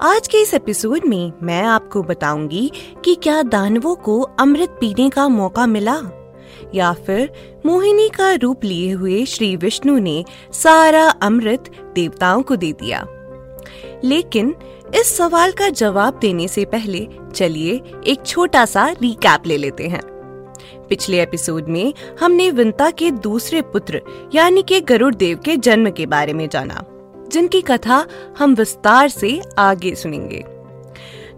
आज के इस एपिसोड में मैं आपको बताऊँगी कि क्या दानवों को अमृत पीने का मौका मिला? या फिर मोहिनी का रूप लिए हुए श्री विष्णु ने सारा अमृत देवताओं को दे दिया। लेकिन इस सवाल का जवाब देने से पहले चलिए एक छोटा सा रिकैप ले लेते हैं। पिछले एपिसोड में हमने विंता के दूसरे पुत्र, यानी के गरुड़ देव के जन्म के बारे में जाना। जिनकी कथा हम विस्तार से आगे सुनेंगे।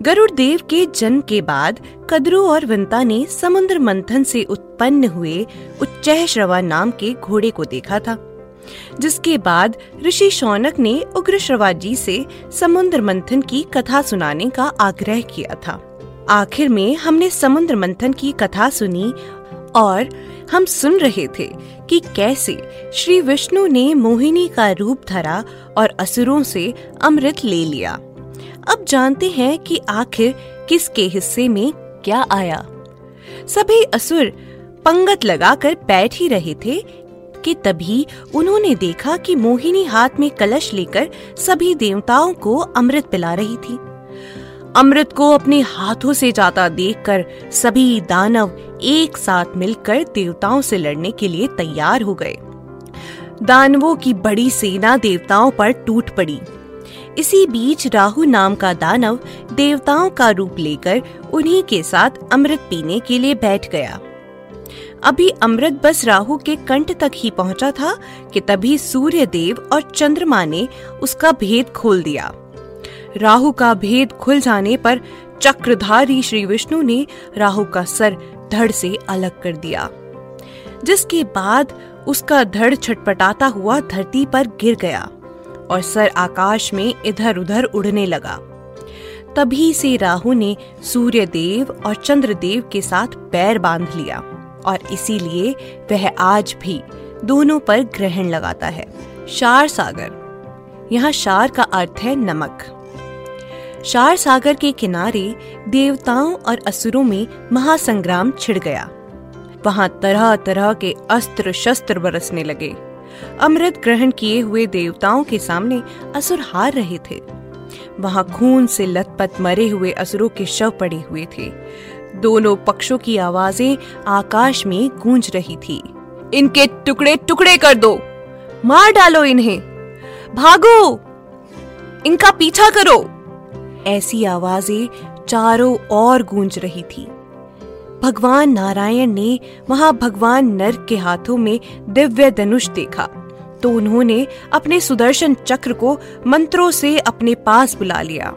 गरुड़ देव के जन्म के बाद कदरू और विंता ने समुद्र मंथन से उत्पन्न हुए उच्चह श्रवा नाम के घोड़े को देखा था, जिसके बाद ऋषि शौनक ने उग्र श्रवा जी से समुद्र मंथन की कथा सुनाने का आग्रह किया था। आखिर में हमने समुद्र मंथन की कथा सुनी और हम सुन रहे थे कि कैसे श्री विष्णु ने मोहिनी का रूप धरा और असुरों से अमृत ले लिया। अब जानते हैं कि आखिर किसके हिस्से में क्या आया। सभी असुर पंगत लगाकर बैठ ही रहे थे कि तभी उन्होंने देखा कि मोहिनी हाथ में कलश लेकर सभी देवताओं को अमृत पिला रही थी। अमृत को अपने हाथों से जाता देखकर सभी दानव एक साथ मिलकर देवताओं से लड़ने के लिए तैयार हो गए। दानवों की बड़ी सेना देवताओं पर टूट पड़ी। इसी बीच राहु नाम का दानव देवताओं का रूप लेकर उन्हीं के साथ अमृत पीने के लिए बैठ गया। अभी अमृत बस राहु के कंठ तक ही पहुँचा था कि तभी सूर्य देव और चंद्रमा ने उसका भेद खोल दिया। राहु का भेद खुल जाने पर चक्रधारी श्री विष्णु ने राहु का सर धड़ से अलग कर दिया, जिसके बाद उसका धड़ छटपटाता हुआ धरती पर गिर गया और सर आकाश में इधर उधर उड़ने लगा। तभी से राहु ने सूर्य देव और चंद्र देव के साथ पैर बाँध लिया और इसीलिए वह आज भी दोनों पर ग्रहण लगाता है। शार सागर, यहाँ शार का अर्थ है नमक। शार सागर के किनारे देवताओं और असुरों में महासंग्राम छिड़ गया। वहाँ तरह तरह के अस्त्र शस्त्र बरसने लगे। अमृत ग्रहण किए हुए देवताओं के सामने असुर हार रहे थे। वहाँ खून से लथपथ मरे हुए असुरों के शव पड़े हुए थे। दोनों पक्षों की आवाज़ें आकाश में गूंज रही थी। इनके टुकड़े टुकड़े कर दो। मार डालो इन्हें। भागो। इनका पीछा करो। ऐसी आवाज़ें चारों ओर गूंज रही थी। भगवान नारायण ने वहाँ भगवान नर के हाथों में दिव्य धनुष देखा तो उन्होंने अपने सुदर्शन चक्र को मंत्रों से अपने पास बुला लिया।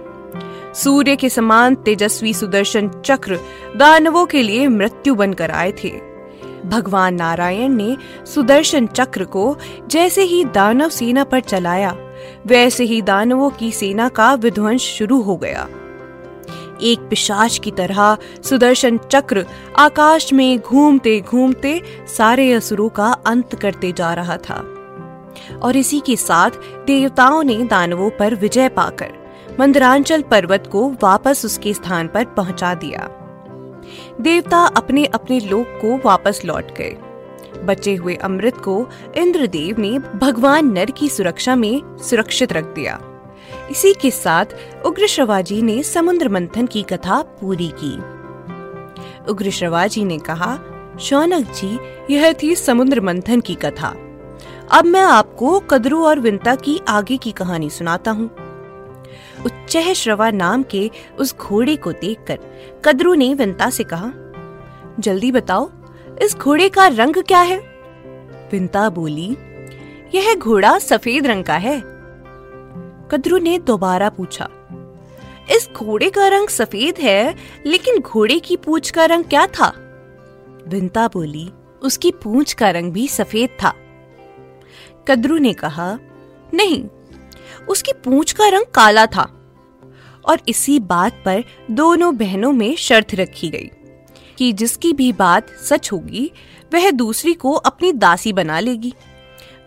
सूर्य के समान तेजस्वी सुदर्शन चक्र दानवों के लिए मृत्यु बनकर आए थे। भगवान नारायण ने सुदर्शन चक्र को जैसे ही दानव सेना पर चलाया वैसे ही दानवों की सेना का विध्वंस शुरू हो गया। एक पिशाच की तरह सुदर्शन चक्र आकाश में घूमते घूमते सारे असुरों का अंत करते जा रहा था। और इसी के साथ देवताओं ने दानवों पर विजय पाकर मंदरांचल पर्वत को वापस उसके स्थान पर पहुँचा दिया। देवता अपने अपने लोक को वापस लौट गए। बचे हुए अमृत को इंद्रदेव ने भगवान नर की सुरक्षा में सुरक्षित रख दिया। इसी के साथ उग्र श्रवाजी ने समुद्र मंथन की कथा पूरी की। उग्र श्रवाजी ने कहा, शौनक जी, यह थी समुद्र मंथन की कथा। अब मैं आपको कदरू और विंता की आगे की कहानी सुनाता हूँ। उच्चह श्रवा नाम के उस घोड़े को देखकर कदरू ने विंता से कहा, जल्दी बताओ इस घोड़े का रंग क्या है? विंता बोली, यह घोड़ा सफ़ेद रंग का है। कद्रू ने दोबारा पूछा, इस घोड़े का रंग सफ़ेद है, लेकिन घोड़े की पूंछ का रंग क्या था? विंता बोली, उसकी पूंछ का रंग भी सफ़ेद था। कद्रू ने कहा, नहीं, उसकी पूंछ का रंग काला था, और इसी बात पर दोनों बहनों में शर्त रखी गई। कि जिसकी भी बात सच होगी, वह दूसरी को अपनी दासी बना लेगी।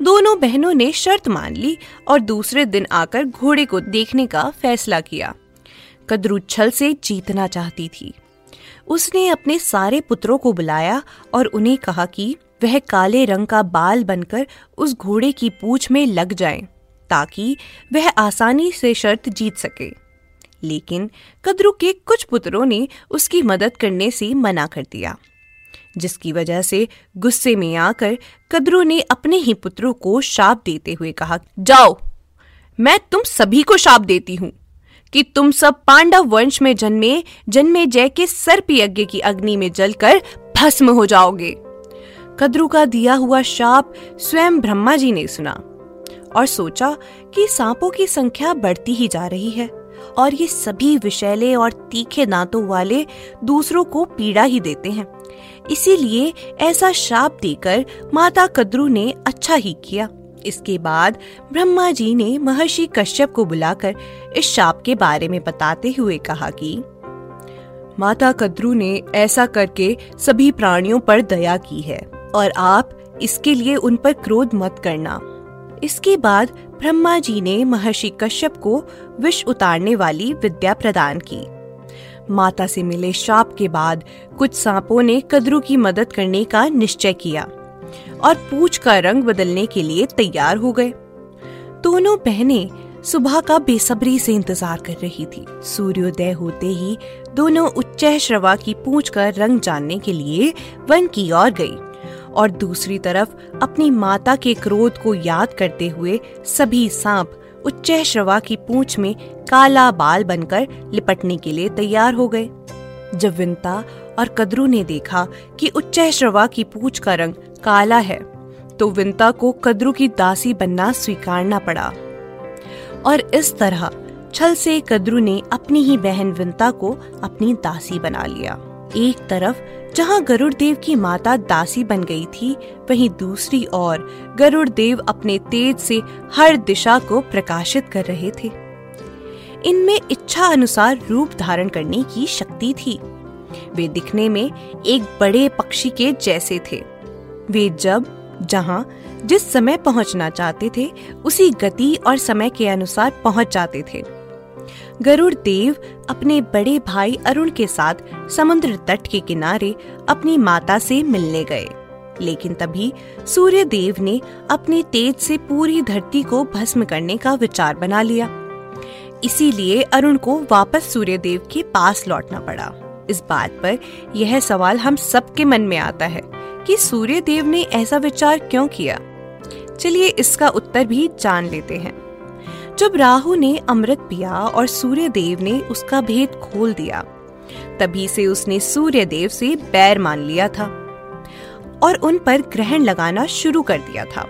दोनों बहनों ने शर्त मान ली और दूसरे दिन आकर घोड़े को देखने का फैसला किया। कद्रू छल से जीतना चाहती थी। उसने अपने सारे पुत्रों को बुलाया और उन्हें कहा कि वह काले रंग का बाल बनकर उस घोड़े की पूछ में लग जाए, ताकि वह आसानी से शर्त जीत सके। लेकिन कद्रू के कुछ पुत्रों ने उसकी मदद करने से मना कर दिया, जिसकी वजह से गुस्से में आकर कद्रू ने अपने ही पुत्रों को शाप देते हुए कहा, जाओ, मैं तुम सभी को शाप देती हूँ कि तुम सब पांडव वंश में जन्मे जन्मे जय के सर्प यज्ञ की अग्नि में जलकर भस्म हो जाओगे। कद्रू का दिया हुआ शाप स्वयं ब्रह्मा जी ने सुना और सोचा कि सांपों की संख्या बढ़ती ही जा रही है। और ये सभी विषैले और तीखे दांतों वाले दूसरों को पीड़ा ही देते हैं। इसीलिए ऐसा शाप देकर माता कद्रू ने अच्छा ही किया। इसके बाद ब्रह्मा जी ने महर्षि कश्यप को बुलाकर इस शाप के बारे में बताते हुए कहा कि, माता कद्रू ने ऐसा करके सभी प्राणियों पर दया की है और आप इसके लिए उन पर क्रोध मत करना। इसके बाद ब्रह्मा जी ने महर्षि कश्यप को विष उतारने वाली विद्या प्रदान की। माता से मिले शाप के बाद कुछ सांपों ने कद्रू की मदद करने का निश्चय किया और पूछ का रंग बदलने के लिए तैयार हो गए। दोनों बहनें सुबह का बेसब्री से इंतज़ार कर रही थी। सूर्योदय होते ही दोनों उच्च श्रवा की पूछ का रंग जानने के लिए वन की ओर गई। और दूसरी तरफ़ अपनी माता के क्रोध को याद करते हुए सभी सांप उच्च श्रवा की पूंछ में काला बाल बनकर लिपटने के लिए तैयार हो गए। जब विंता और कदरू ने देखा कि उच्च श्रवा की पूंछ का रंग काला है तो विंता को कदरू की दासी बनना स्वीकारना पड़ा। और इस तरह छल से कदरू ने अपनी ही बहन विंता को अपनी दासी बना लिया। एक तरफ़ जहाँ गरुड़ देव की माता दासी बन गई थी, वहीं दूसरी ओर गरुड़ देव अपने तेज से हर दिशा को प्रकाशित कर रहे थे। इनमें इच्छा अनुसार रूप धारण करने की शक्ति थी। वे दिखने में एक बड़े पक्षी के जैसे थे। वे जब, जहाँ, जिस समय पहुँचना चाहते थे, उसी गति और समय के अनुसार पहुँच जाते थे। गरुड़ देव अपने बड़े भाई अरुण के साथ समुद्र तट के किनारे अपनी माता से मिलने गए। लेकिन तभी सूर्य देव ने अपने तेज से पूरी धरती को भस्म करने का विचार बना लिया। इसीलिए अरुण को वापस सूर्य देव के पास लौटना पड़ा। इस बात पर यह सवाल हम सबके मन में आता है कि सूर्य देव ने ऐसा विचार क्यों किया? चलिए इसका उत्तर भी जान लेते हैं। जब राहु ने अमृत पिया और सूर्य देव ने उसका भेद खोल दिया, तभी से उसने सूर्य देव से बैर मान लिया था और उन पर ग्रहण लगाना शुरू कर दिया था।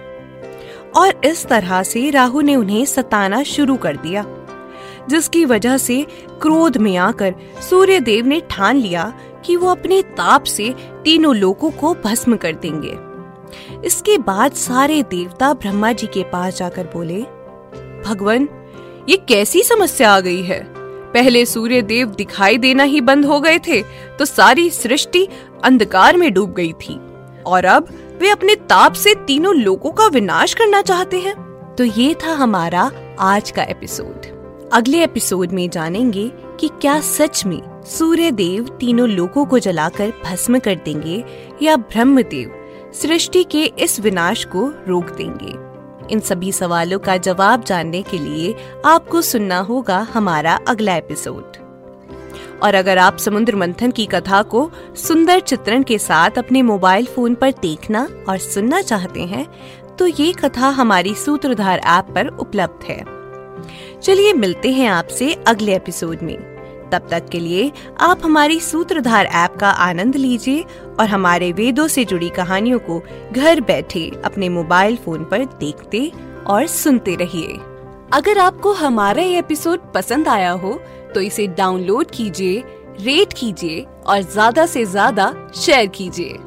और इस तरह से राहु ने उन्हें सताना शुरू कर दिया, जिसकी वजह से क्रोध में आकर सूर्य देव ने ठान लिया कि वो अपने ताप से तीनों लोगों को भस्म कर देंगे। इसके बाद सारे देवता ब्रह्मा जी के पास जाकर बोले भगवान, ये कैसी समस्या आ गई है? पहले सूर्य देव दिखाई देना ही बंद हो गए थे तो सारी सृष्टि अंधकार में डूब गई थी। और अब वे अपने ताप से तीनों लोगों का विनाश करना चाहते हैं। तो ये था हमारा आज का एपिसोड। अगले एपिसोड में जानेंगे कि क्या सच में सूर्य देव तीनों लोगों को जलाकर भस्म कर देंगे या ब्रह्म देव सृष्टि के इस विनाश को रोक देंगे। इन सभी सवालों का जवाब जानने के लिए आपको सुनना होगा हमारा अगला एपिसोड। और अगर आप समुद्र मंथन की कथा को सुंदर चित्रण के साथ अपने मोबाइल फ़ोन पर देखना और सुनना चाहते हैं तो ये कथा हमारी सूत्रधार ऐप पर उपलब्ध है। चलिए मिलते हैं आपसे अगले एपिसोड में। तब तक के लिए आप हमारी सूत्रधार ऐप का आनंद लीजिए और हमारे वेदों से जुड़ी कहानियों को घर बैठे अपने मोबाइल फ़ोन पर देखते और सुनते रहिए। अगर आपको हमारा ये एपिसोड पसंद आया हो तो इसे डाउनलोड कीजिए, रेट कीजिए और ज़्यादा से ज़्यादा शेयर कीजिए।